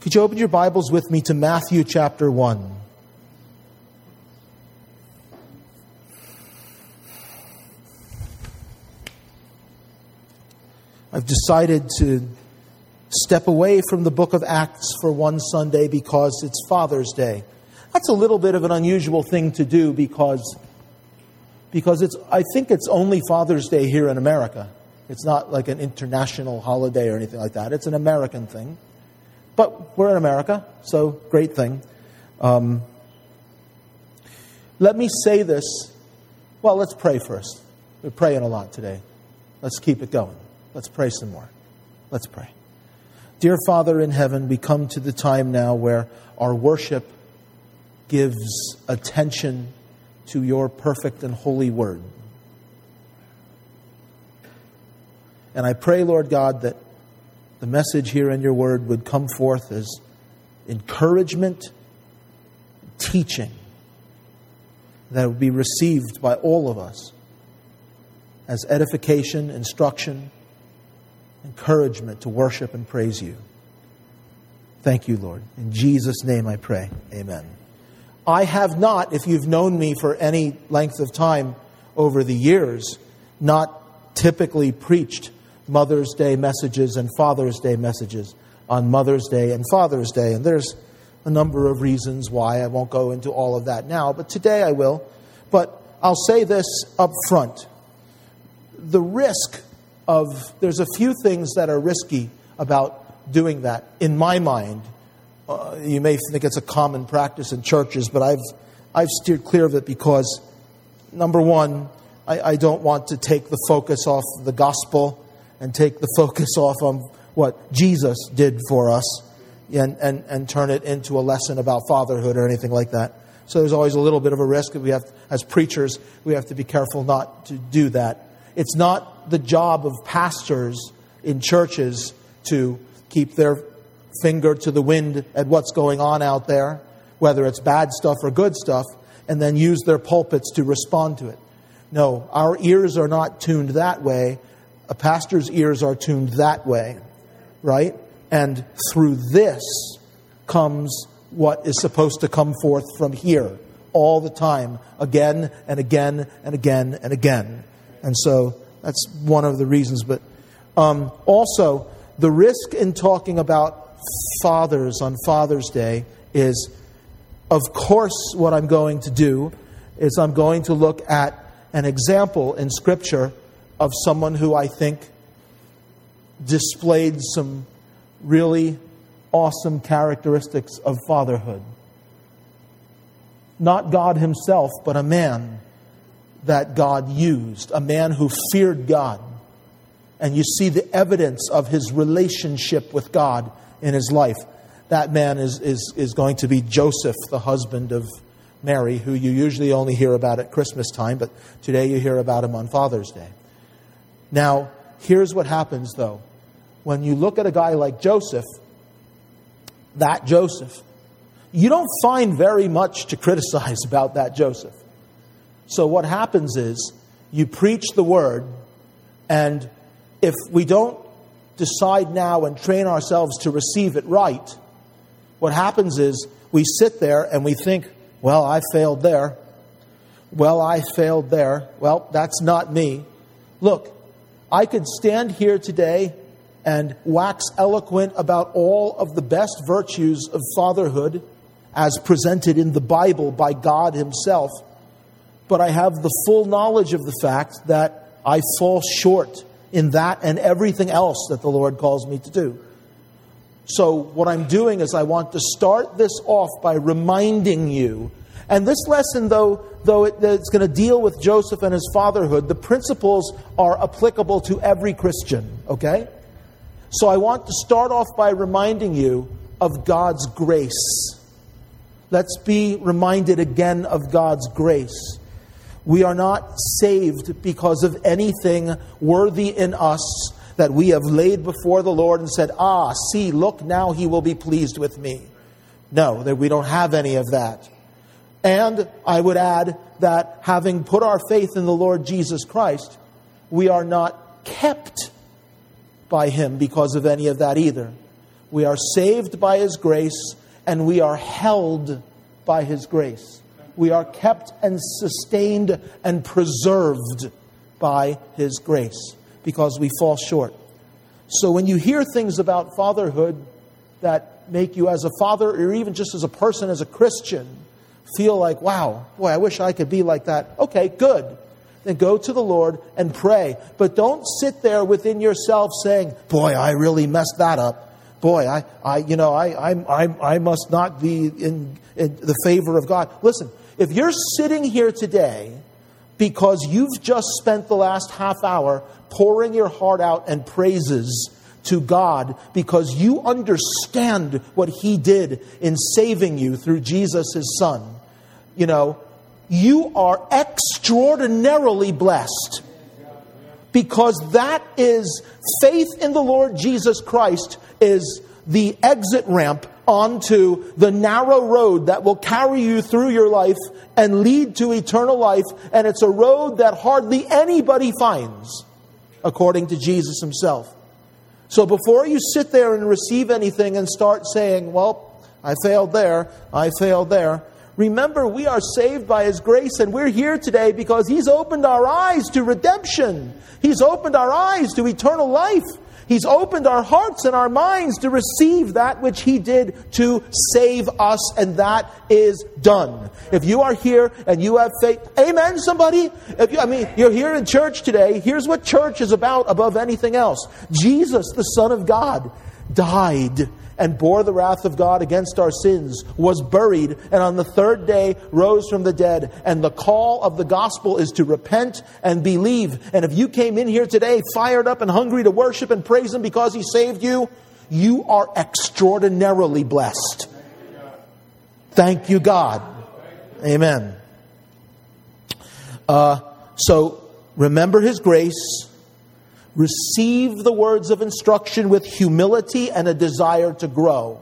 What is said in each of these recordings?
Could you open your Bibles with me to Matthew chapter 1? I've decided to step away from the book of Acts for one Sunday because it's Father's Day. That's a little bit of an unusual thing to do because, because it's, I think it's only Father's Day here in America. It's not like an international holiday or anything like that. It's an American thing. But we're in America, so great thing. Um, let me say this. Well, let's pray first. We're praying a lot today. Let's keep it going. Let's pray some more. Let's pray. Dear Father in heaven, we come to the time now where our worship gives attention to your perfect and holy word. And I pray, Lord God, that the message here in your word would come forth as encouragement, teaching, that would be received by all of us as edification, instruction, encouragement to worship and praise you. Thank you, Lord. In Jesus' name I pray. Amen. I have not, if you've known me for any length of time over the years, not typically preached Mother's Day messages and Father's Day messages on Mother's Day and Father's Day. And there's a number of reasons why. I won't go into all of that now, but today I will. But I'll say this up front. The risk of there's a few things that are risky about doing that in my mind. Uh, you may think it's a common practice in churches, but I've I've steered clear of it because number one, I, I don't want to take the focus off the gospel and take the focus off on what Jesus did for us and, and, and turn it into a lesson about fatherhood or anything like that. So there's always a little bit of a risk. We have, as preachers, we have to be careful not to do that. It's not the job of pastors in churches to keep their finger to the wind at what's going on out there, whether it's bad stuff or good stuff, and then use their pulpits to respond to it. No, our ears are not tuned that way. A pastor's ears are tuned that way, right? And through this comes what is supposed to come forth from here all the time, again and again and again and again. And so that's one of the reasons. But um, also, the risk in talking about fathers on Father's Day is, of course, what I'm going to do is I'm going to look at an example in Scripture of someone who I think displayed some really awesome characteristics of fatherhood. Not God Himself, but a man that God used, a man who feared God. And you see the evidence of his relationship with God in his life. That man is, is, is going to be Joseph, the husband of Mary, who you usually only hear about at Christmas time, but today you hear about him on Father's Day. Now, here's what happens though. When you look at a guy like Joseph, that Joseph, you don't find very much to criticize about that Joseph. So what happens is you preach the word, and if we don't decide now and train ourselves to receive it right, what happens is we sit there and we think, well, I failed there. Well, I failed there. Well, that's not me. Look, I could stand here today and wax eloquent about all of the best virtues of fatherhood as presented in the Bible by God Himself but I have the full knowledge of the fact that I fall short in that and everything else that the Lord calls me to do. So, what I'm doing is I want to start this off by reminding you. And this lesson, though, though it, it's going to deal with Joseph and his fatherhood, the principles are applicable to every Christian, okay? So, I want to start off by reminding you of God's grace. Let's be reminded again of God's grace. We are not saved because of anything worthy in us that we have laid before the Lord and said, Ah, see, look, now he will be pleased with me. No, that we don't have any of that. And I would add that having put our faith in the Lord Jesus Christ, we are not kept by him because of any of that either. We are saved by His grace, and we are held by His grace. We are kept and sustained and preserved by His grace because we fall short. So when you hear things about fatherhood that make you, as a father, or even just as a person, as a Christian, feel like, wow, boy, I wish I could be like that. Okay, good. Then go to the Lord and pray. But don't sit there within yourself saying, boy, I really messed that up. Boy, I, I you know, I, I, I, I must not be in, in the favor of God. Listen, if you're sitting here today because you've just spent the last half hour pouring your heart out and praises to God because you understand what He did in saving you through Jesus, His Son, you know, you are extraordinarily blessed because that is faith in the Lord Jesus Christ is the exit ramp onto the narrow road that will carry you through your life and lead to eternal life. And it's a road that hardly anybody finds, according to Jesus himself. So before you sit there and receive anything and start saying, well, I failed there, I failed there, remember we are saved by His grace and we're here today because He's opened our eyes to redemption. He's opened our eyes to eternal life. He's opened our hearts and our minds to receive that which He did to save us, and that is done. If you are here and you have faith, amen, somebody? If you, I mean, you're here in church today, here's what church is about above anything else Jesus, the Son of God, died and bore the wrath of God against our sins, was buried, and on the third day rose from the dead. And the call of the gospel is to repent and believe. And if you came in here today fired up and hungry to worship and praise Him because He saved you, you are extraordinarily blessed. Thank you, God. Amen. Uh, so remember His grace receive the words of instruction with humility and a desire to grow.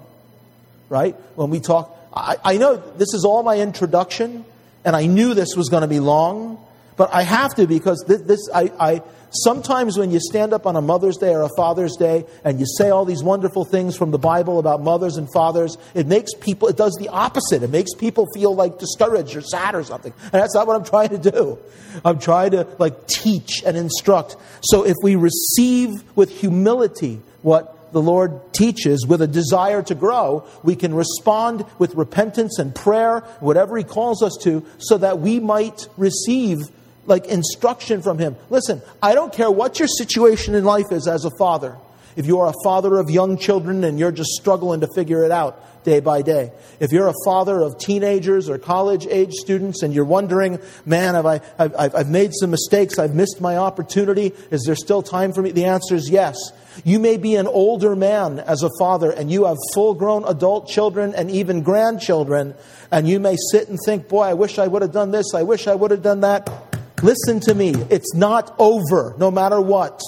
Right? When we talk, I, I know this is all my introduction, and I knew this was going to be long, but I have to because this, this I, I Sometimes when you stand up on a Mother's Day or a Father's Day and you say all these wonderful things from the Bible about mothers and fathers, it makes people, it does the opposite. It makes people feel like discouraged or sad or something. And that's not what I'm trying to do. I'm trying to like teach and instruct. So if we receive with humility what the Lord teaches with a desire to grow, we can respond with repentance and prayer, whatever He calls us to, so that we might receive like instruction from him. Listen, I don't care what your situation in life is as a father. If you are a father of young children and you're just struggling to figure it out day by day. If you're a father of teenagers or college age students and you're wondering, man, have I, I've, I've made some mistakes, I've missed my opportunity, is there still time for me? The answer is yes. You may be an older man as a father and you have full grown adult children and even grandchildren, and you may sit and think, boy, I wish I would have done this, I wish I would have done that. Listen to me. It's not over, no matter what.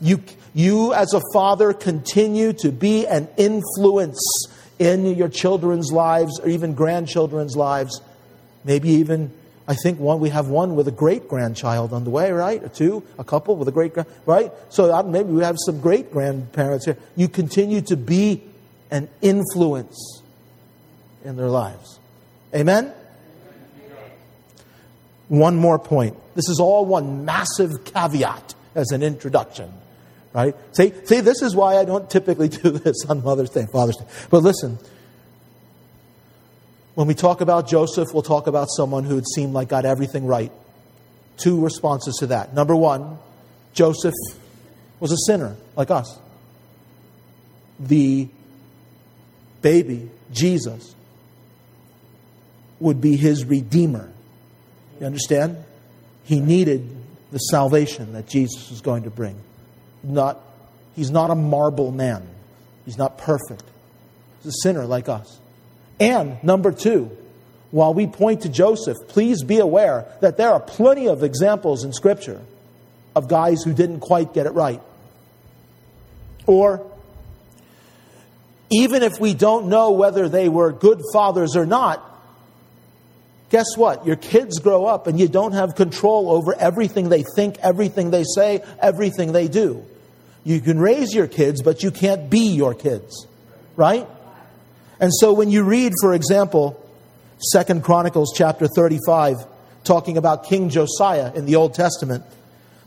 You, you, as a father, continue to be an influence in your children's lives or even grandchildren's lives. Maybe even, I think one, we have one with a great grandchild on the way, right? Or two, a couple with a great, right? So maybe we have some great grandparents here. You continue to be an influence in their lives. Amen? One more point. This is all one massive caveat as an introduction. Right? See, see, this is why I don't typically do this on Mother's Day, Father's Day. But listen, when we talk about Joseph, we'll talk about someone who had seemed like got everything right. Two responses to that. Number one, Joseph was a sinner like us. The baby, Jesus, would be his redeemer. You understand? He needed the salvation that Jesus was going to bring. Not, he's not a marble man. He's not perfect. He's a sinner like us. And number two, while we point to Joseph, please be aware that there are plenty of examples in Scripture of guys who didn't quite get it right. Or, even if we don't know whether they were good fathers or not, guess what? Your kids grow up and you don't have control over everything they think, everything they say, everything they do. You can raise your kids, but you can't be your kids, right? And so when you read, for example, Second Chronicles chapter 35, talking about King Josiah in the Old Testament,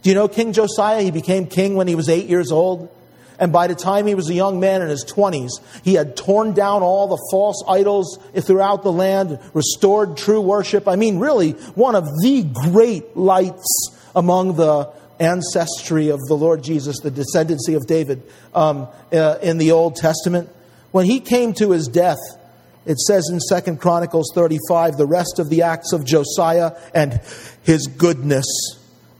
do you know King Josiah? He became king when he was eight years old. And by the time he was a young man in his 20s, he had torn down all the false idols throughout the land, restored true worship. I mean, really, one of the great lights among the ancestry of the Lord Jesus, the descendancy of David um, uh, in the Old Testament. When he came to his death, it says in Second Chronicles 35, the rest of the acts of Josiah and his goodness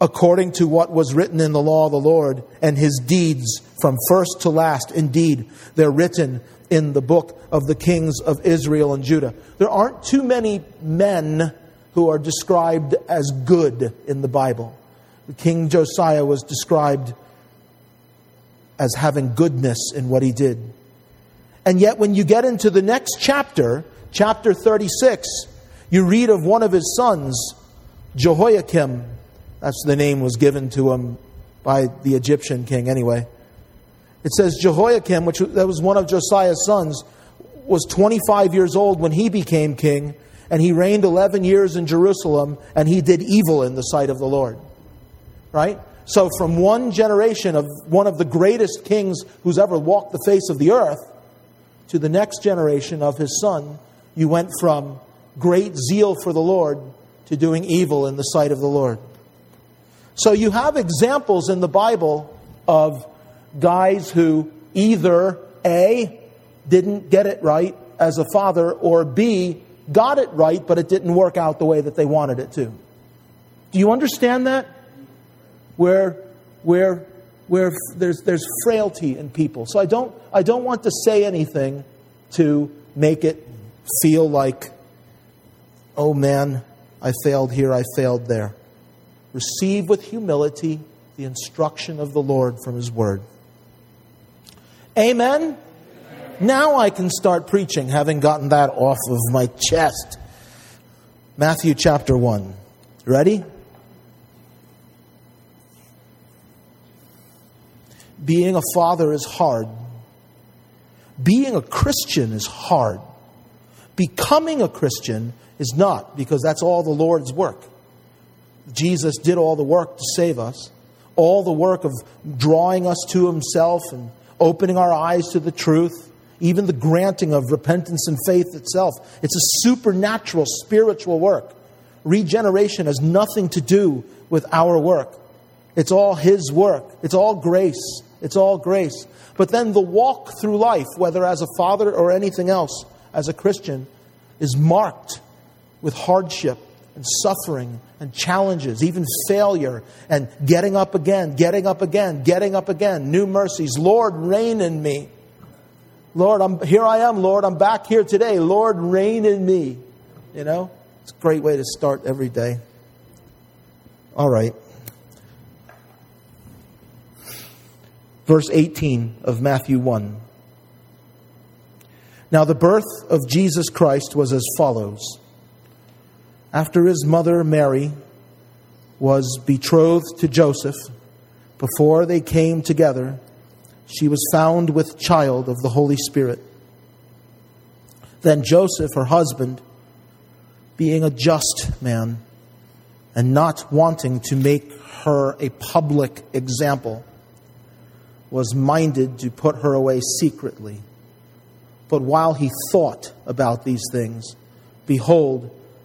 according to what was written in the law of the Lord, and his deeds from first to last. Indeed, they're written in the book of the kings of Israel and Judah. There aren't too many men who are described as good in the Bible. King Josiah was described as having goodness in what he did. And yet, when you get into the next chapter, chapter 36, you read of one of his sons, Jehoiakim, that's the name was given to him by the Egyptian king, anyway. It says Jehoiakim, which that was one of Josiah's sons, was 25 years old when he became king, and he reigned 11 years in Jerusalem, and he did evil in the sight of the Lord. Right? So, from one generation of one of the greatest kings who's ever walked the face of the earth to the next generation of his son, you went from great zeal for the Lord to doing evil in the sight of the Lord. So you have examples in the Bible of guys who either A, didn't get it right as a father, or B, got it right, but it didn't work out the way that they wanted it to. Do you understand that? Where, where, where there's, there's frailty in people. So I don't, I don't want to say anything to make it feel like, oh man, I failed here, I failed there receive with humility the instruction of the Lord from His Word. Amen? Amen? Now I can start preaching, having gotten that off of my chest. Matthew chapter 1. Ready? Being a father is hard. Being a Christian is hard. Becoming a Christian is not, because that's all the Lord's work. Jesus did all the work to save us, all the work of drawing us to Himself and opening our eyes to the truth, even the granting of repentance and faith itself. It's a supernatural, spiritual work. Regeneration has nothing to do with our work. It's all His work. It's all grace. It's all grace. But then the walk through life, whether as a father or anything else, as a Christian, is marked with hardship and suffering and challenges, even failure, and getting up again, getting up again, getting up again, new mercies. Lord, reign in me. Lord, I'm here I am, Lord, I'm back here today. Lord, reign in me. You know? It's a great way to start every day. All right. Verse 18 of Matthew 1. Now, the birth of Jesus Christ was as follows after his mother Mary was betrothed to Joseph, before they came together, she was found with child of the Holy Spirit. Then Joseph, her husband, being a just man and not wanting to make her a public example, was minded to put her away secretly. But while he thought about these things, behold,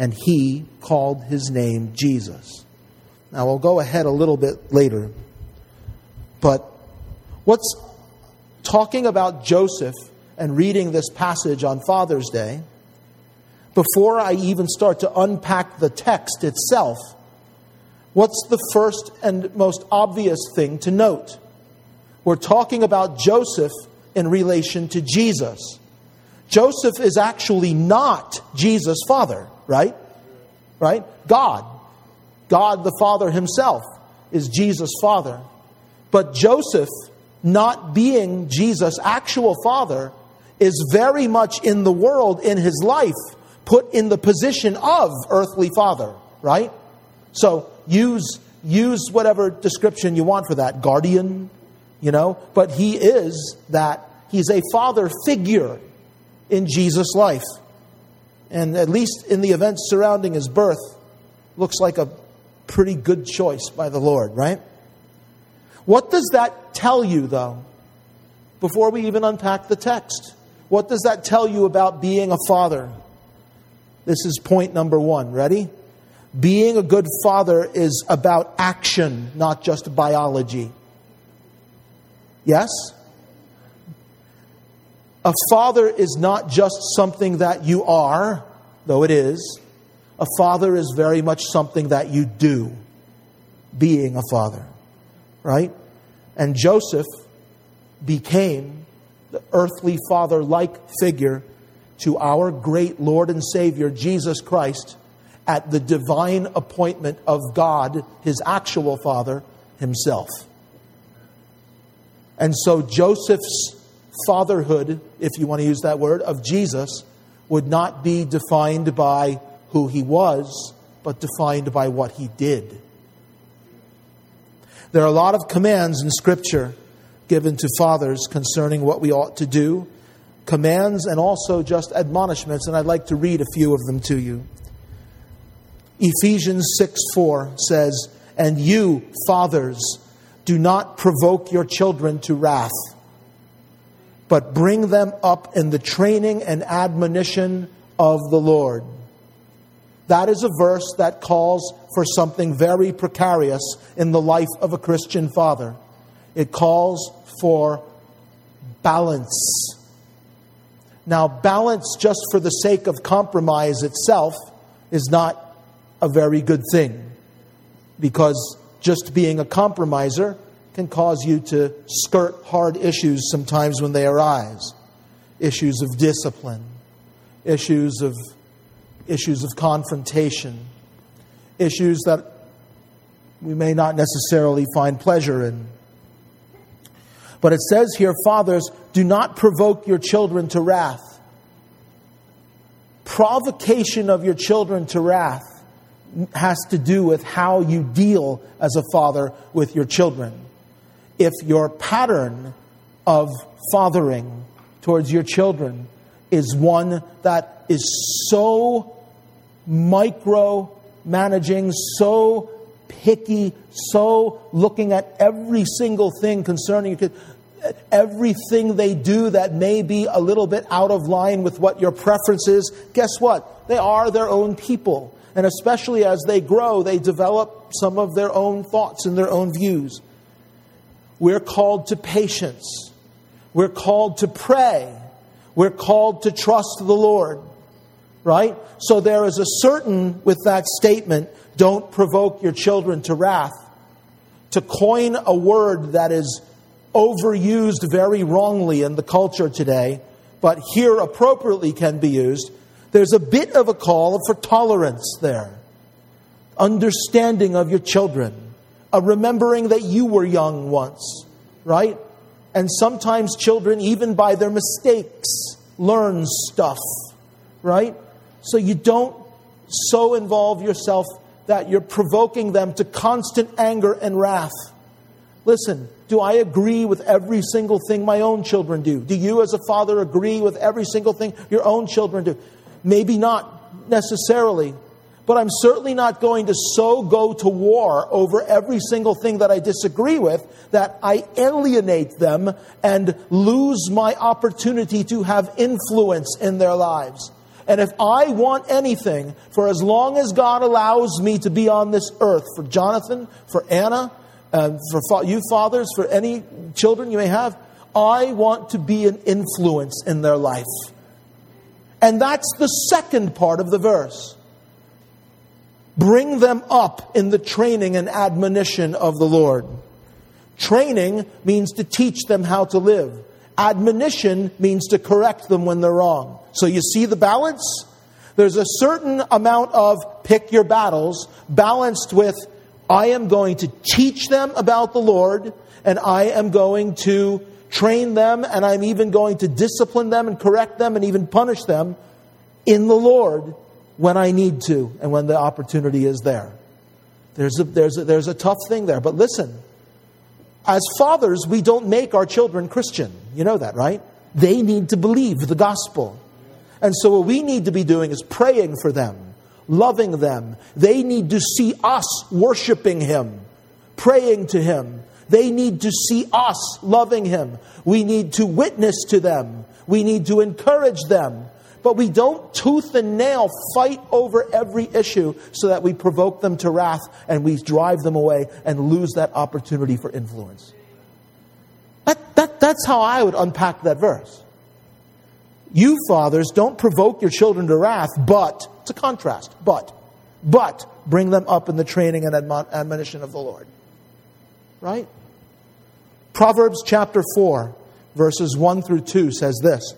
and he called his name Jesus. Now, we'll go ahead a little bit later, but what's talking about Joseph and reading this passage on Father's Day, before I even start to unpack the text itself, what's the first and most obvious thing to note? We're talking about Joseph in relation to Jesus. Joseph is actually not Jesus' father, right? Right? God. God the Father himself is Jesus' father. But Joseph, not being Jesus' actual father, is very much in the world, in his life, put in the position of earthly father, right? So use, use whatever description you want for that guardian, you know, but he is that, he's a father figure in Jesus' life. And at least in the events surrounding his birth, looks like a pretty good choice by the Lord, right? What does that tell you, though, before we even unpack the text? What does that tell you about being a father? This is point number one. Ready? Being a good father is about action, not just biology. Yes? A father is not just something that you are, though it is. A father is very much something that you do, being a father. Right? And Joseph became the earthly father like figure to our great Lord and Savior, Jesus Christ, at the divine appointment of God, his actual father, himself. And so Joseph's fatherhood, if you want to use that word, of Jesus would not be defined by who he was, but defined by what he did. There are a lot of commands in Scripture given to fathers concerning what we ought to do, commands and also just admonishments, and I'd like to read a few of them to you. Ephesians 6 4 says, And you, fathers, do not provoke your children to wrath but bring them up in the training and admonition of the Lord. That is a verse that calls for something very precarious in the life of a Christian father. It calls for balance. Now, balance just for the sake of compromise itself is not a very good thing because just being a compromiser can cause you to skirt hard issues sometimes when they arise issues of discipline, issues of, issues of confrontation, issues that we may not necessarily find pleasure in. But it says here, fathers, do not provoke your children to wrath. Provocation of your children to wrath has to do with how you deal as a father with your children if your pattern of fathering towards your children is one that is so micro managing, so picky, so looking at every single thing concerning your everything they do that may be a little bit out of line with what your preference is, guess what? They are their own people. And especially as they grow, they develop some of their own thoughts and their own views. We're called to patience. We're called to pray. We're called to trust the Lord. Right? So there is a certain, with that statement, don't provoke your children to wrath. To coin a word that is overused very wrongly in the culture today, but here appropriately can be used, there's a bit of a call for tolerance there. Understanding of your children a remembering that you were young once, right? And sometimes children, even by their mistakes, learn stuff, right? So you don't so involve yourself that you're provoking them to constant anger and wrath. Listen, do I agree with every single thing my own children do? Do you, as a father, agree with every single thing your own children do? Maybe not necessarily, but I'm certainly not going to so go to war over every single thing that I disagree with that I alienate them and lose my opportunity to have influence in their lives. And if I want anything, for as long as God allows me to be on this earth, for Jonathan, for Anna, uh, for you fathers, for any children you may have, I want to be an influence in their life. And that's the second part of the verse. Bring them up in the training and admonition of the Lord. Training means to teach them how to live. Admonition means to correct them when they're wrong. So you see the balance? There's a certain amount of pick your battles balanced with I am going to teach them about the Lord and I am going to train them and I'm even going to discipline them and correct them and even punish them in the Lord when I need to and when the opportunity is there. There's a, there's a, there's a tough thing there. But listen, as fathers, we don't make our children Christian. You know that, right? They need to believe the gospel. And so what we need to be doing is praying for them, loving them. They need to see us worshiping Him, praying to Him. They need to see us loving Him. We need to witness to them. We need to encourage them. But we don't tooth and nail fight over every issue so that we provoke them to wrath and we drive them away and lose that opportunity for influence. That, that, that's how I would unpack that verse. You fathers don't provoke your children to wrath, but, it's a contrast, but, but bring them up in the training and admonition of the Lord. Right? Proverbs chapter 4, verses 1 through 2 says this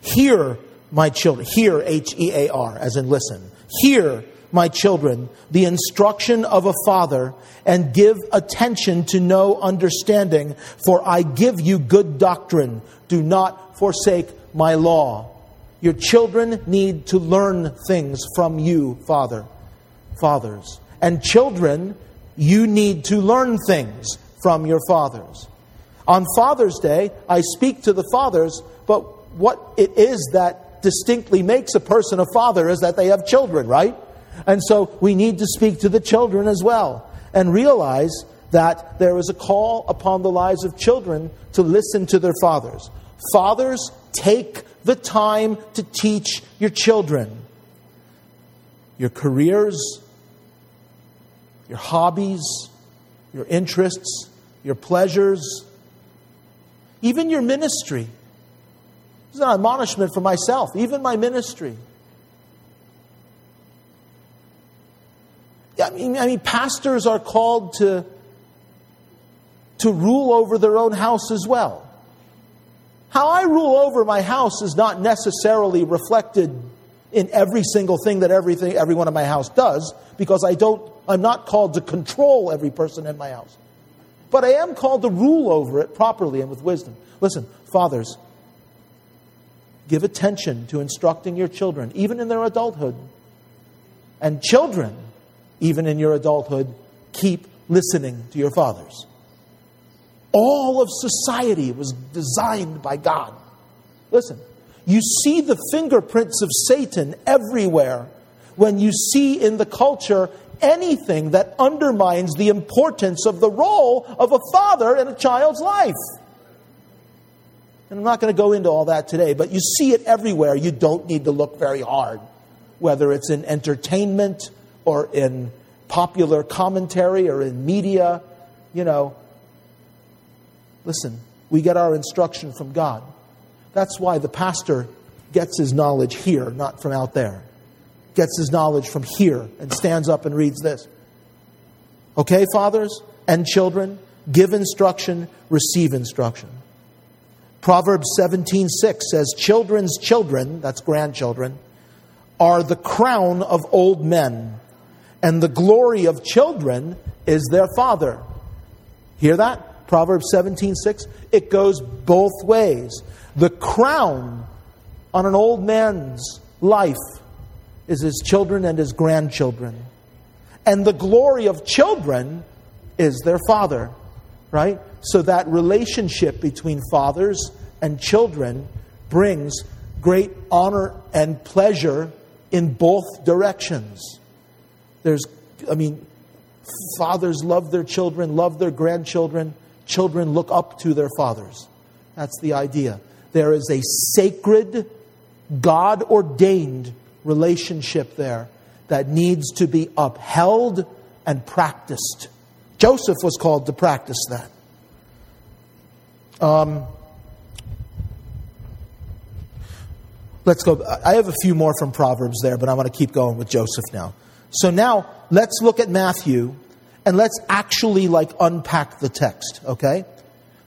Hear, my children, hear, H E A R, as in listen. Hear, my children, the instruction of a father, and give attention to know understanding, for I give you good doctrine. Do not forsake my law. Your children need to learn things from you, Father, fathers. And children, you need to learn things from your fathers. On Father's Day, I speak to the fathers, but what it is that distinctly makes a person a father is that they have children, right? And so we need to speak to the children as well and realize that there is a call upon the lives of children to listen to their fathers. Fathers, take the time to teach your children your careers, your hobbies, your interests, your pleasures, even your ministry. Is an admonishment for myself, even my ministry. I mean, I mean, pastors are called to, to rule over their own house as well. How I rule over my house is not necessarily reflected in every single thing that everything everyone in my house does, because I don't I'm not called to control every person in my house. But I am called to rule over it properly and with wisdom. Listen, fathers, give attention to instructing your children, even in their adulthood. And children, even in your adulthood, keep listening to your fathers. All of society was designed by God. Listen, you see the fingerprints of Satan everywhere when you see in the culture anything that undermines the importance of the role of a father in a child's life. And I'm not going to go into all that today, but you see it everywhere. You don't need to look very hard, whether it's in entertainment or in popular commentary or in media. You know, listen, we get our instruction from God. That's why the pastor gets his knowledge here, not from out there. Gets his knowledge from here and stands up and reads this. Okay, fathers and children, give instruction, receive instruction. Proverbs 17:6 says, "Children's children, that's grandchildren, are the crown of old men, and the glory of children is their father." Hear that? Proverbs 17:6. It goes both ways. The crown on an old man's life is his children and his grandchildren. And the glory of children is their father, right? So that relationship between fathers and children brings great honor and pleasure in both directions. There's, I mean, fathers love their children, love their grandchildren, children look up to their fathers. That's the idea. There is a sacred God ordained relationship there that needs to be upheld and practiced. Joseph was called to practice that. Um, let's go. I have a few more from Proverbs there, but I want to keep going with Joseph now. So now let's look at Matthew and let's actually like unpack the text, okay?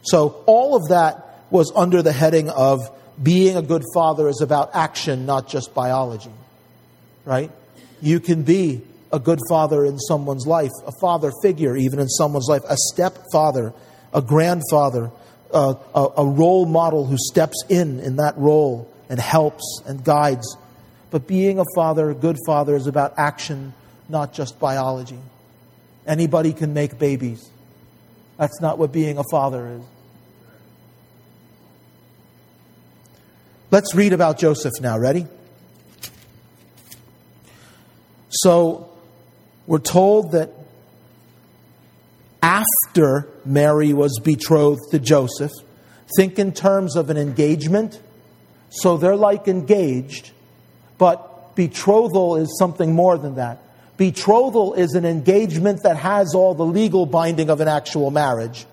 So all of that was under the heading of being a good father is about action, not just biology, right? You can be a good father in someone's life, a father figure even in someone's life, a stepfather, a grandfather, a, a, a role model who steps in in that role and helps and guides. But being a father, a good father, is about action, not just biology. Anybody can make babies. That's not what being a father is. Let's read about Joseph now. Ready? So, we're told that after Mary was betrothed to Joseph, think in terms of an engagement. So they're like engaged, but betrothal is something more than that. Betrothal is an engagement that has all the legal binding of an actual marriage.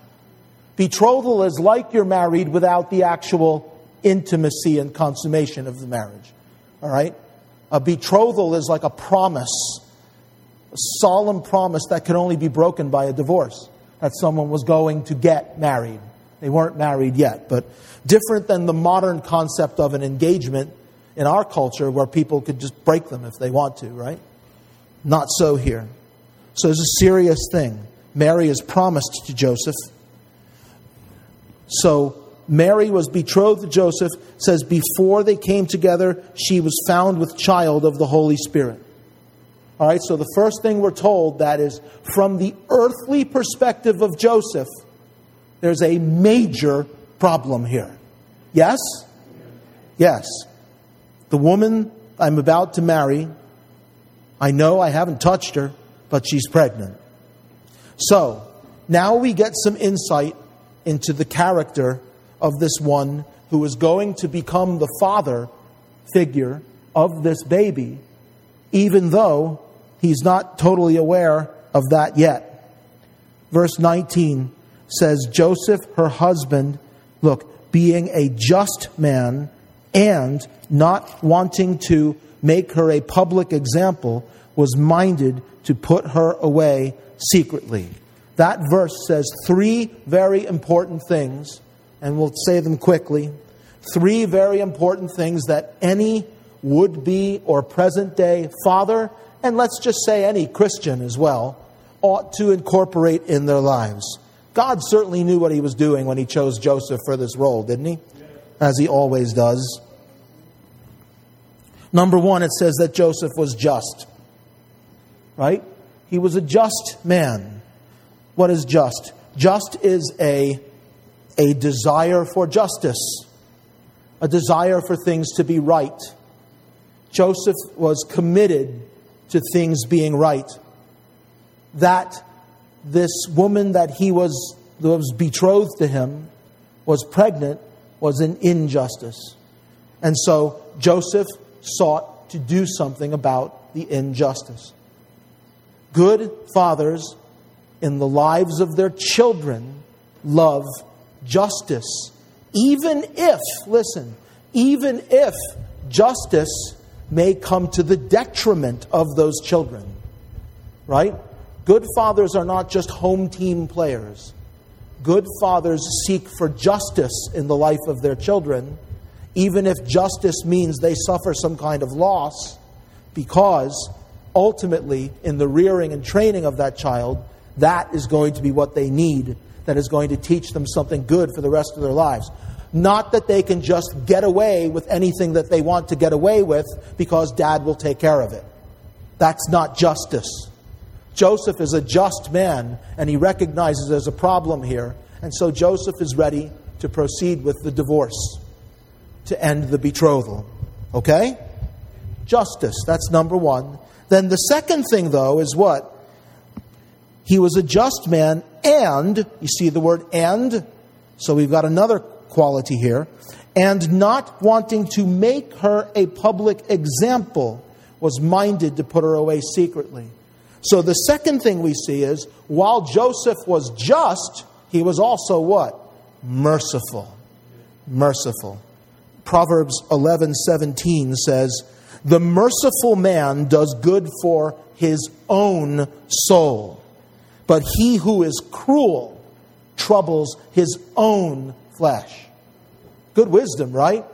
Betrothal is like you're married without the actual intimacy and consummation of the marriage. All right? A betrothal is like a promise, solemn promise that could only be broken by a divorce, that someone was going to get married. They weren't married yet, but different than the modern concept of an engagement in our culture where people could just break them if they want to, right? Not so here. So it's a serious thing. Mary is promised to Joseph. So Mary was betrothed to Joseph, says before they came together, she was found with child of the Holy Spirit. All right, so the first thing we're told that is from the earthly perspective of Joseph, there's a major problem here. Yes? Yes. The woman I'm about to marry, I know I haven't touched her, but she's pregnant. So, now we get some insight into the character of this one who is going to become the father figure of this baby, even though he's not totally aware of that yet. Verse 19 says, Joseph, her husband, look, being a just man and not wanting to make her a public example, was minded to put her away secretly. That verse says three very important things and we'll say them quickly. Three very important things that any would be or present day father, and let's just say any Christian as well, ought to incorporate in their lives. God certainly knew what he was doing when he chose Joseph for this role, didn't he? As he always does. Number one, it says that Joseph was just. Right? He was a just man. What is just? Just is a a desire for justice, a desire for things to be right. Joseph was committed to things being right. That this woman that he was, that was betrothed to him was pregnant was an injustice. And so Joseph sought to do something about the injustice. Good fathers in the lives of their children love justice, even if, listen, even if justice may come to the detriment of those children. Right? Good fathers are not just home team players. Good fathers seek for justice in the life of their children, even if justice means they suffer some kind of loss, because ultimately, in the rearing and training of that child, that is going to be what they need that is going to teach them something good for the rest of their lives. Not that they can just get away with anything that they want to get away with because dad will take care of it. That's not justice. Joseph is a just man and he recognizes there's a problem here. And so Joseph is ready to proceed with the divorce to end the betrothal. Okay? Justice. That's number one. Then the second thing, though, is what? He was a just man, and, you see the word and? So we've got another quality here. And not wanting to make her a public example, was minded to put her away secretly. So the second thing we see is while Joseph was just, he was also what? Merciful. Merciful. Proverbs 11:17 says, "The merciful man does good for his own soul, but he who is cruel troubles his own flesh." Good wisdom, right?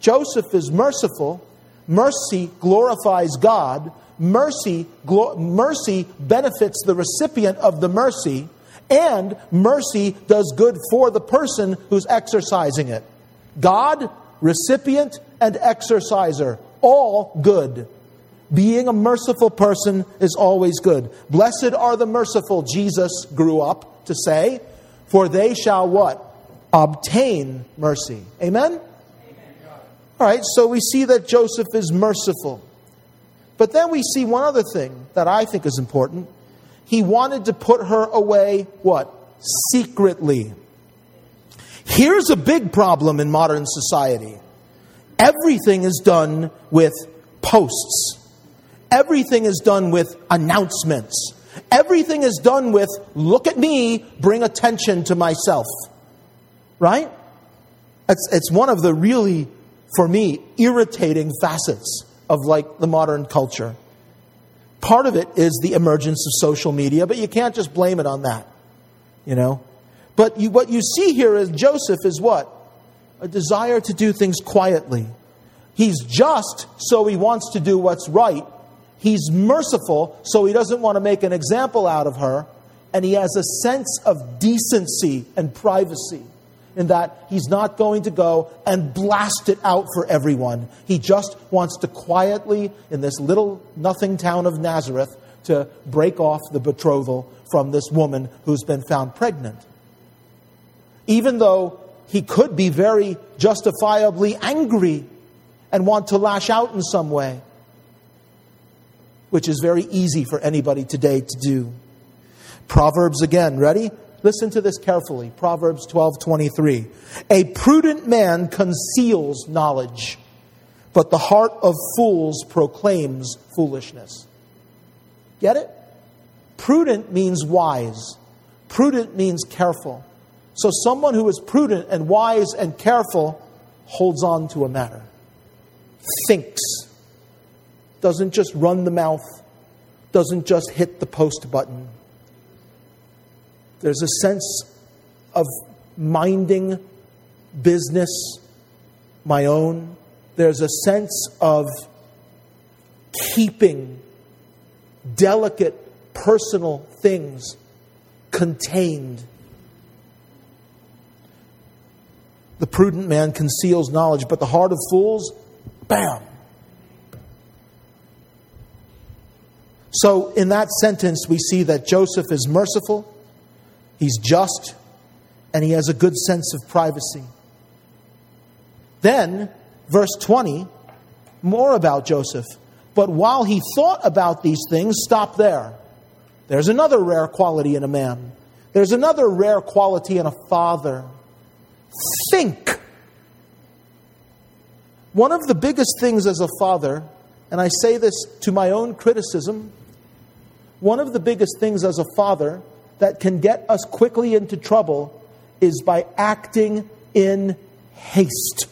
Joseph is merciful. Mercy glorifies God. Mercy, glo- mercy benefits the recipient of the mercy, and mercy does good for the person who's exercising it. God, recipient, and exerciser, all good. Being a merciful person is always good. Blessed are the merciful, Jesus grew up to say, for they shall what? Obtain mercy. Amen? Amen. All right, so we see that Joseph is merciful. But then we see one other thing that I think is important. He wanted to put her away, what? Secretly. Here's a big problem in modern society everything is done with posts, everything is done with announcements, everything is done with, look at me, bring attention to myself. Right? It's, it's one of the really, for me, irritating facets of like the modern culture. Part of it is the emergence of social media, but you can't just blame it on that. You know? But you, what you see here is Joseph is what? A desire to do things quietly. He's just, so he wants to do what's right. He's merciful, so he doesn't want to make an example out of her. And he has a sense of decency and privacy in that he's not going to go and blast it out for everyone. He just wants to quietly, in this little nothing town of Nazareth, to break off the betrothal from this woman who's been found pregnant even though he could be very justifiably angry and want to lash out in some way, which is very easy for anybody today to do. Proverbs again, ready? Listen to this carefully. Proverbs 12:23. A prudent man conceals knowledge, but the heart of fools proclaims foolishness. Get it? Prudent means wise. Prudent means careful. So, someone who is prudent and wise and careful holds on to a matter, thinks, doesn't just run the mouth, doesn't just hit the post button. There's a sense of minding business, my own. There's a sense of keeping delicate personal things contained The prudent man conceals knowledge, but the heart of fools, bam. So, in that sentence, we see that Joseph is merciful, he's just, and he has a good sense of privacy. Then, verse 20, more about Joseph. But while he thought about these things, stop there. There's another rare quality in a man. There's another rare quality in a father think. One of the biggest things as a father, and I say this to my own criticism, one of the biggest things as a father that can get us quickly into trouble is by acting in haste.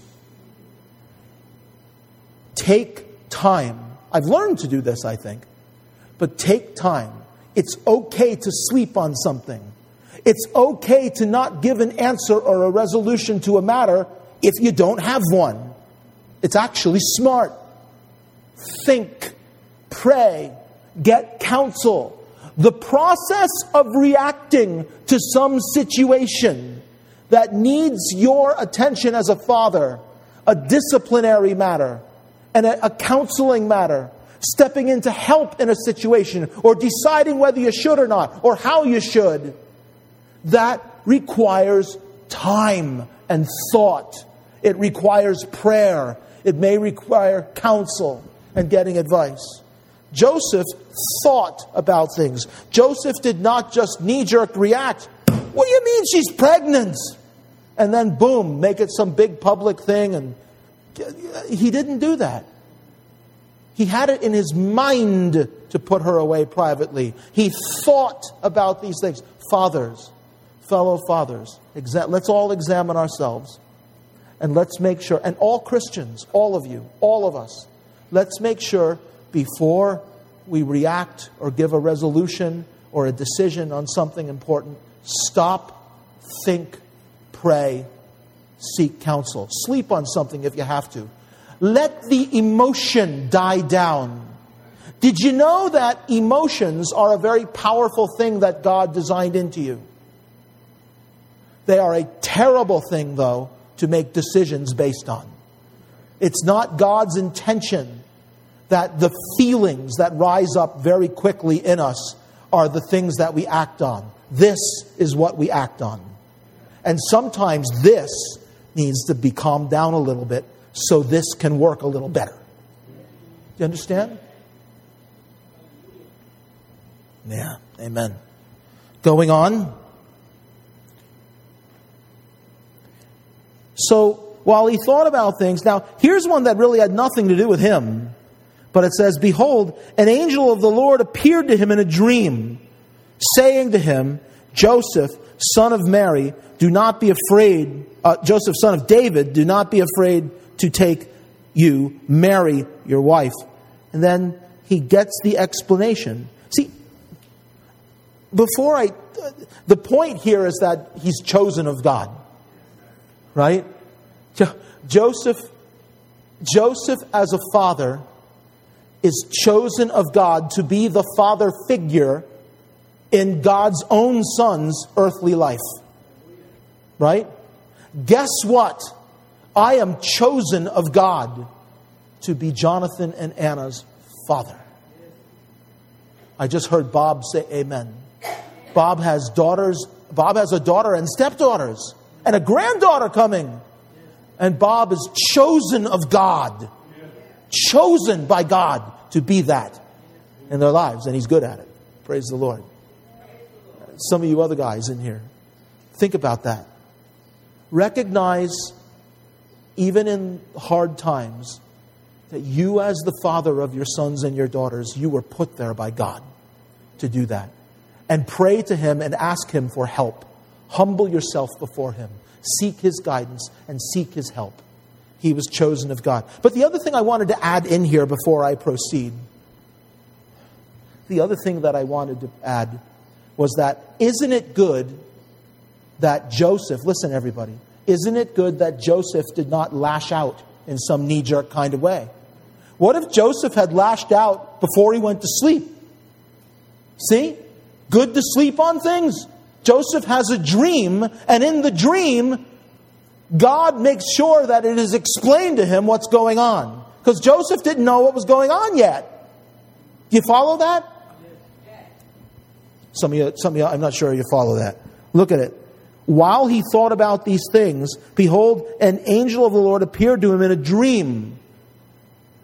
Take time. I've learned to do this, I think, but take time. It's okay to sleep on something. It's okay to not give an answer or a resolution to a matter if you don't have one. It's actually smart. Think, pray, get counsel. The process of reacting to some situation that needs your attention as a father, a disciplinary matter, and a, a counseling matter, stepping in to help in a situation, or deciding whether you should or not, or how you should that requires time and thought. It requires prayer. It may require counsel and getting advice. Joseph thought about things. Joseph did not just knee jerk react. What do you mean she's pregnant? and then boom, make it some big public thing. And he didn't do that. He had it in his mind to put her away privately. He thought about these things. Fathers, fellow fathers, exa- let's all examine ourselves and let's make sure, and all Christians, all of you, all of us, let's make sure before we react or give a resolution or a decision on something important, stop, think, pray, seek counsel. Sleep on something if you have to. Let the emotion die down. Did you know that emotions are a very powerful thing that God designed into you? They are a terrible thing, though, to make decisions based on. It's not God's intention that the feelings that rise up very quickly in us are the things that we act on. This is what we act on. And sometimes this needs to be calmed down a little bit so this can work a little better. Do you understand? Yeah, amen. Going on. So while he thought about things, now here's one that really had nothing to do with him. But it says, Behold, an angel of the Lord appeared to him in a dream, saying to him, Joseph, son of Mary, do not be afraid, uh, Joseph, son of David, do not be afraid to take you, Mary, your wife. And then he gets the explanation. See, before I, the point here is that he's chosen of God right? Jo- Joseph, Joseph as a father is chosen of God to be the father figure in God's own son's earthly life. Right? Guess what? I am chosen of God to be Jonathan and Anna's father. I just heard Bob say amen. Bob has daughters, Bob has a daughter and stepdaughters and a granddaughter coming. And Bob is chosen of God, chosen by God to be that in their lives, and he's good at it. Praise the Lord. Some of you other guys in here, think about that. Recognize, even in hard times, that you, as the father of your sons and your daughters, you were put there by God to do that. And pray to Him and ask Him for help. Humble yourself before Him. Seek His guidance and seek His help. He was chosen of God. But the other thing I wanted to add in here before I proceed, the other thing that I wanted to add was that isn't it good that Joseph, listen, everybody, isn't it good that Joseph did not lash out in some knee jerk kind of way? What if Joseph had lashed out before he went to sleep? See? Good to sleep on things. Joseph has a dream, and in the dream, God makes sure that it is explained to him what's going on. Because Joseph didn't know what was going on yet. Do you follow that? Some of you, some of you, I'm not sure you follow that. Look at it. While he thought about these things, behold, an angel of the Lord appeared to him in a dream.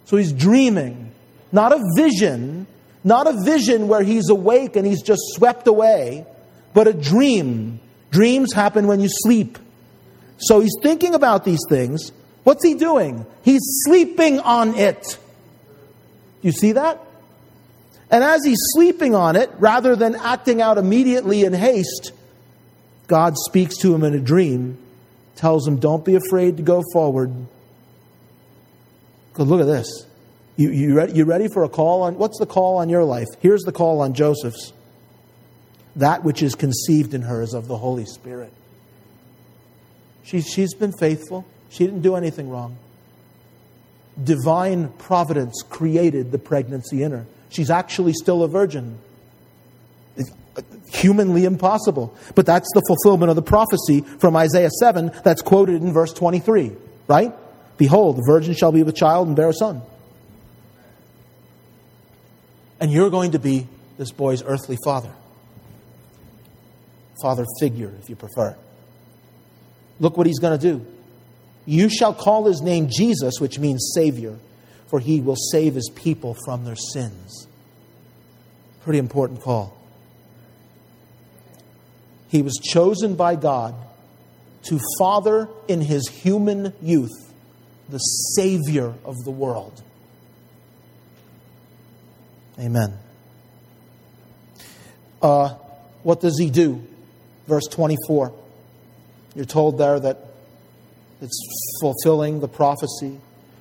So he's dreaming. Not a vision, not a vision where he's awake and he's just swept away but a dream. Dreams happen when you sleep. So he's thinking about these things. What's he doing? He's sleeping on it. You see that? And as he's sleeping on it, rather than acting out immediately in haste, God speaks to him in a dream, tells him, Don't be afraid to go forward. Because look at this. You, you, ready, you ready for a call on what's the call on your life? Here's the call on Joseph's that which is conceived in her is of the Holy Spirit. She, she's been faithful, she didn't do anything wrong. Divine providence created the pregnancy in her. She's actually still a virgin. It's humanly impossible. But that's the fulfillment of the prophecy from Isaiah 7 that's quoted in verse 23, right? Behold, the virgin shall be with child and bear a son. And you're going to be this boy's earthly father father figure, if you prefer. Look what he's going to do. You shall call his name Jesus, which means Savior, for he will save his people from their sins. Pretty important call. He was chosen by God to father in his human youth the Savior of the world. Amen. Uh, what does he do? Verse 24. You're told there that it's fulfilling the prophecy.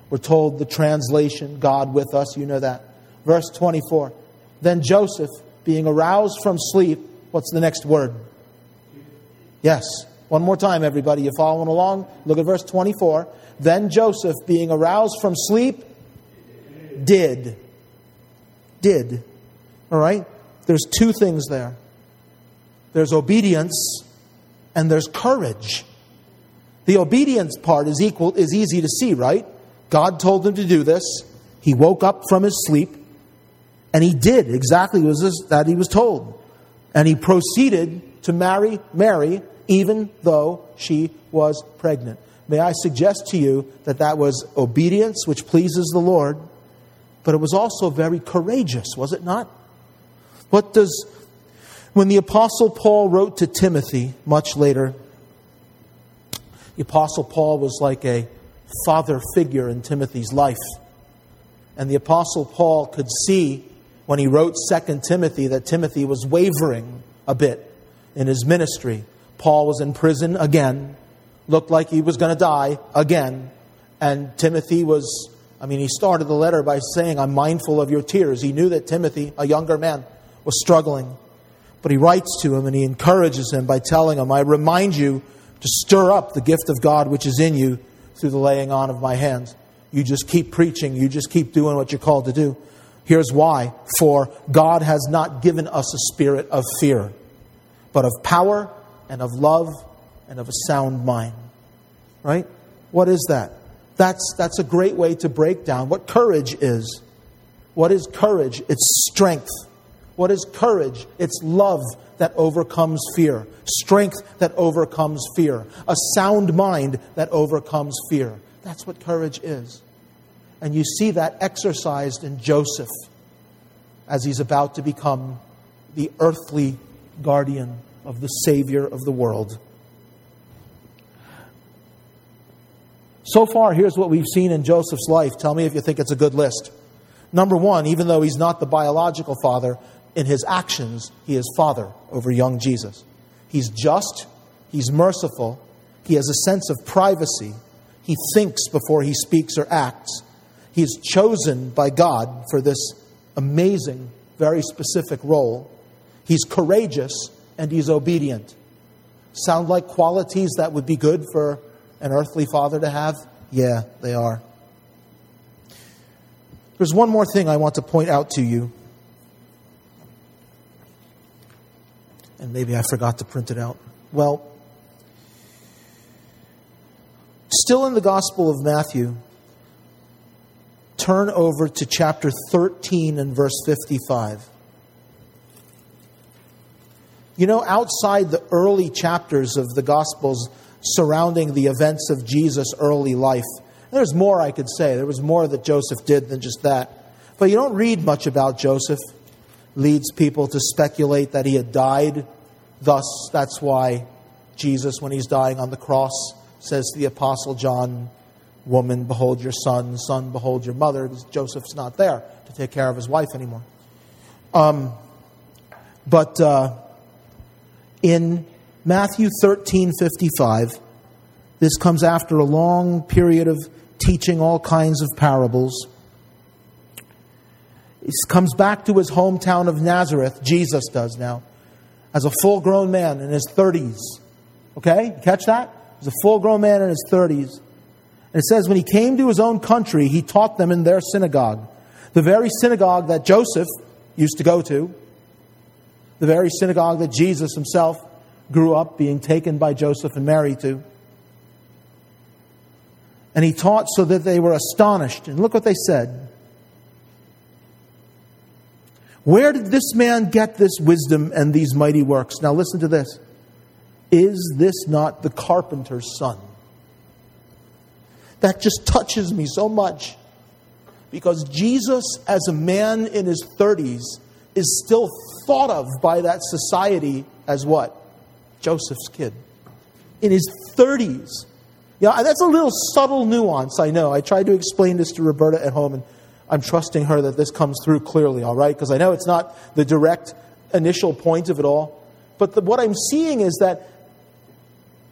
We're told the translation, God with us, you know that. Verse 24. Then Joseph, being aroused from sleep, what's the next word? Yes. One more time, everybody. You following along? Look at verse 24. Then Joseph, being aroused from sleep, did. Did. All right? There's two things there there's obedience and there's courage. The obedience part is equal is easy to see, right? God told him to do this. He woke up from his sleep and he did exactly was that he was told. And he proceeded to marry Mary even though she was pregnant. May I suggest to you that that was obedience which pleases the Lord, but it was also very courageous, was it not? What does when the apostle Paul wrote to Timothy much later, the apostle Paul was like a father figure in Timothy's life. And the apostle Paul could see when he wrote 2 Timothy that Timothy was wavering a bit in his ministry. Paul was in prison again, looked like he was going to die again. And Timothy was, I mean, he started the letter by saying, I'm mindful of your tears. He knew that Timothy, a younger man, was struggling. But he writes to him and he encourages him by telling him, I remind you to stir up the gift of God which is in you through the laying on of my hands. You just keep preaching, you just keep doing what you're called to do. Here's why. For God has not given us a spirit of fear, but of power and of love and of a sound mind. Right? What is that? That's, that's a great way to break down what courage is. What is courage? It's strength. What is courage? It's love that overcomes fear, strength that overcomes fear, a sound mind that overcomes fear. That's what courage is. And you see that exercised in Joseph as he's about to become the earthly guardian of the Savior of the world. So far, here's what we've seen in Joseph's life. Tell me if you think it's a good list. Number one, even though he's not the biological father, in his actions, he is father over young Jesus. He's just, he's merciful, he has a sense of privacy, he thinks before he speaks or acts. He's chosen by God for this amazing, very specific role. He's courageous and he's obedient. Sound like qualities that would be good for an earthly father to have? Yeah, they are. There's one more thing I want to point out to you. And maybe I forgot to print it out. Well, still in the Gospel of Matthew, turn over to chapter 13 and verse 55. You know, outside the early chapters of the Gospels surrounding the events of Jesus' early life, there's more I could say. There was more that Joseph did than just that. But you don't read much about Joseph leads people to speculate that he had died. Thus, that's why Jesus, when he's dying on the cross, says to the Apostle John, Woman, behold your son, son, behold your mother, Joseph's not there to take care of his wife anymore. Um, but uh, in Matthew 13 55, this comes after a long period of teaching all kinds of parables. He comes back to his hometown of Nazareth, Jesus does now, as a full grown man in his 30s. Okay? catch that? He's a full grown man in his 30s. And it says, when he came to his own country, he taught them in their synagogue. The very synagogue that Joseph used to go to, the very synagogue that Jesus himself grew up being taken by Joseph and Mary to. And he taught so that they were astonished. And look what they said. Where did this man get this wisdom and these mighty works? Now listen to this. Is this not the carpenter's son? That just touches me so much because Jesus, as a man in his 30s, is still thought of by that society as what? Joseph's kid. in his 30s. Yeah, that's a little subtle nuance, I know. I tried to explain this to Roberta at home, and I'm trusting her that this comes through clearly, all right? Because I know it's not the direct initial point of it all. But the, what I'm seeing is that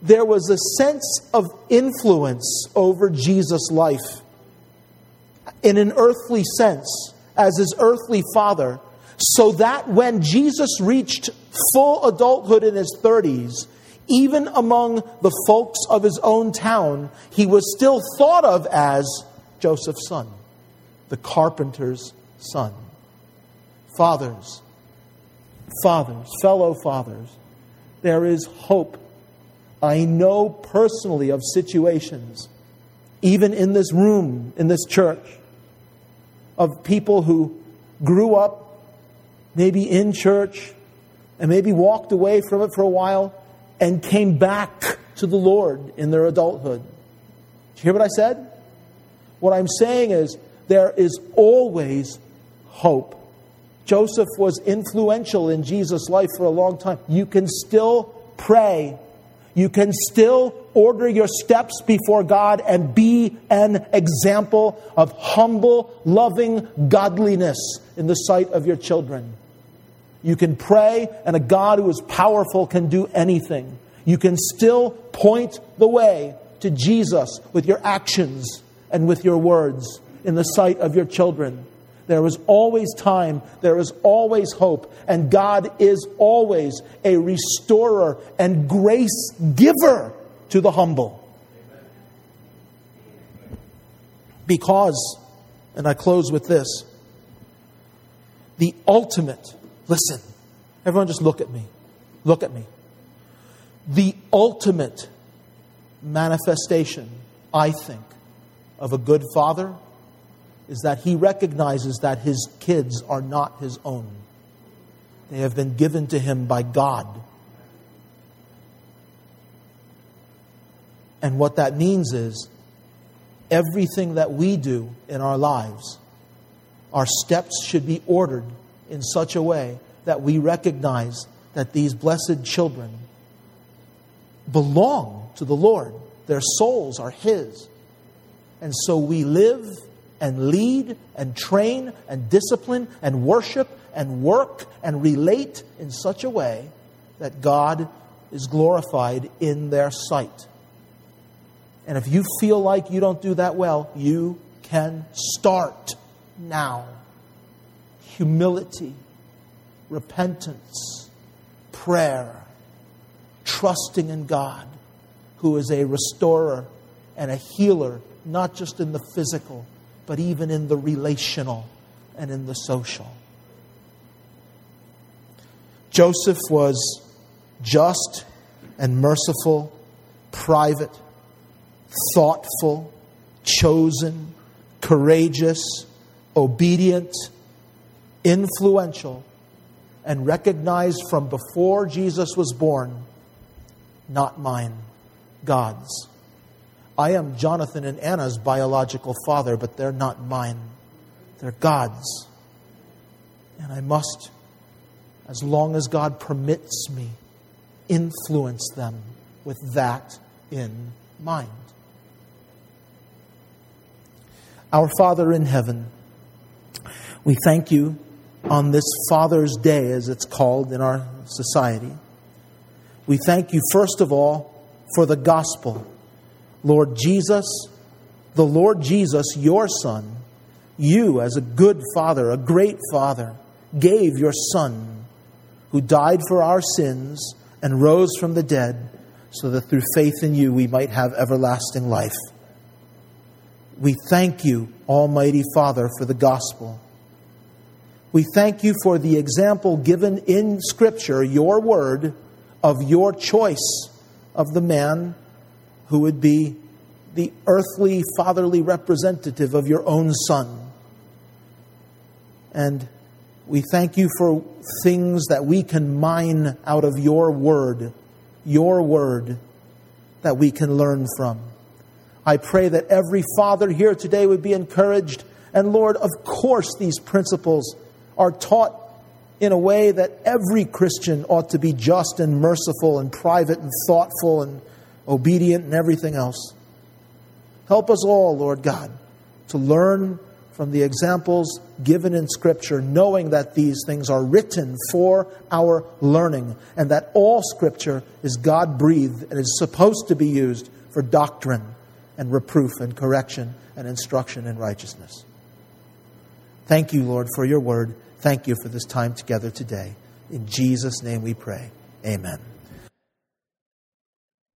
there was a sense of influence over Jesus' life in an earthly sense as his earthly father, so that when Jesus reached full adulthood in his 30s, even among the folks of his own town, he was still thought of as Joseph's son, the carpenter's son. Fathers, fathers, fellow fathers, there is hope. I know personally of situations, even in this room, in this church, of people who grew up maybe in church and maybe walked away from it for a while and came back to the Lord in their adulthood. Did you hear what I said? What I'm saying is there is always hope. Joseph was influential in Jesus' life for a long time. You can still pray. You can still order your steps before God and be an example of humble, loving godliness in the sight of your children. You can pray, and a God who is powerful can do anything. You can still point the way to Jesus with your actions and with your words in the sight of your children. There is always time, there is always hope, and God is always a restorer and grace giver to the humble. Because, and I close with this, the ultimate Listen, everyone just look at me. Look at me. The ultimate manifestation, I think, of a good father is that he recognizes that his kids are not his own. They have been given to him by God. And what that means is everything that we do in our lives, our steps should be ordered in such a way that we recognize that these blessed children belong to the Lord. Their souls are His. And so we live and lead and train and discipline and worship and work and relate in such a way that God is glorified in their sight. And if you feel like you don't do that well, you can start now humility, repentance, prayer, trusting in God, who is a restorer and a healer, not just in the physical, but even in the relational and in the social. Joseph was just and merciful, private, thoughtful, chosen, courageous, obedient, influential, and recognized from before Jesus was born, not mine, God's. I am Jonathan and Anna's biological father, but they're not mine. They're God's. And I must, as long as God permits me, influence them with that in mind. Our Father in heaven, we thank you on this Father's Day, as it's called in our society. We thank you, first of all, for the gospel. Lord Jesus, the Lord Jesus, your Son, you, as a good Father, a great Father, gave your Son, who died for our sins and rose from the dead, so that through faith in you we might have everlasting life. We thank you, Almighty Father, for the gospel. We thank you for the example given in Scripture, your word, of your choice of the man who would be the earthly, fatherly representative of your own son. And we thank you for things that we can mine out of your word, your word that we can learn from. I pray that every father here today would be encouraged. And Lord, of course, these principles are taught in a way that every Christian ought to be just and merciful and private and thoughtful and obedient, and everything else. Help us all, Lord God, to learn from the examples given in Scripture, knowing that these things are written for our learning and that all Scripture is God breathed and is supposed to be used for doctrine and reproof and correction and instruction in righteousness. Thank you, Lord, for your word. Thank you for this time together today. In Jesus' name we pray. Amen.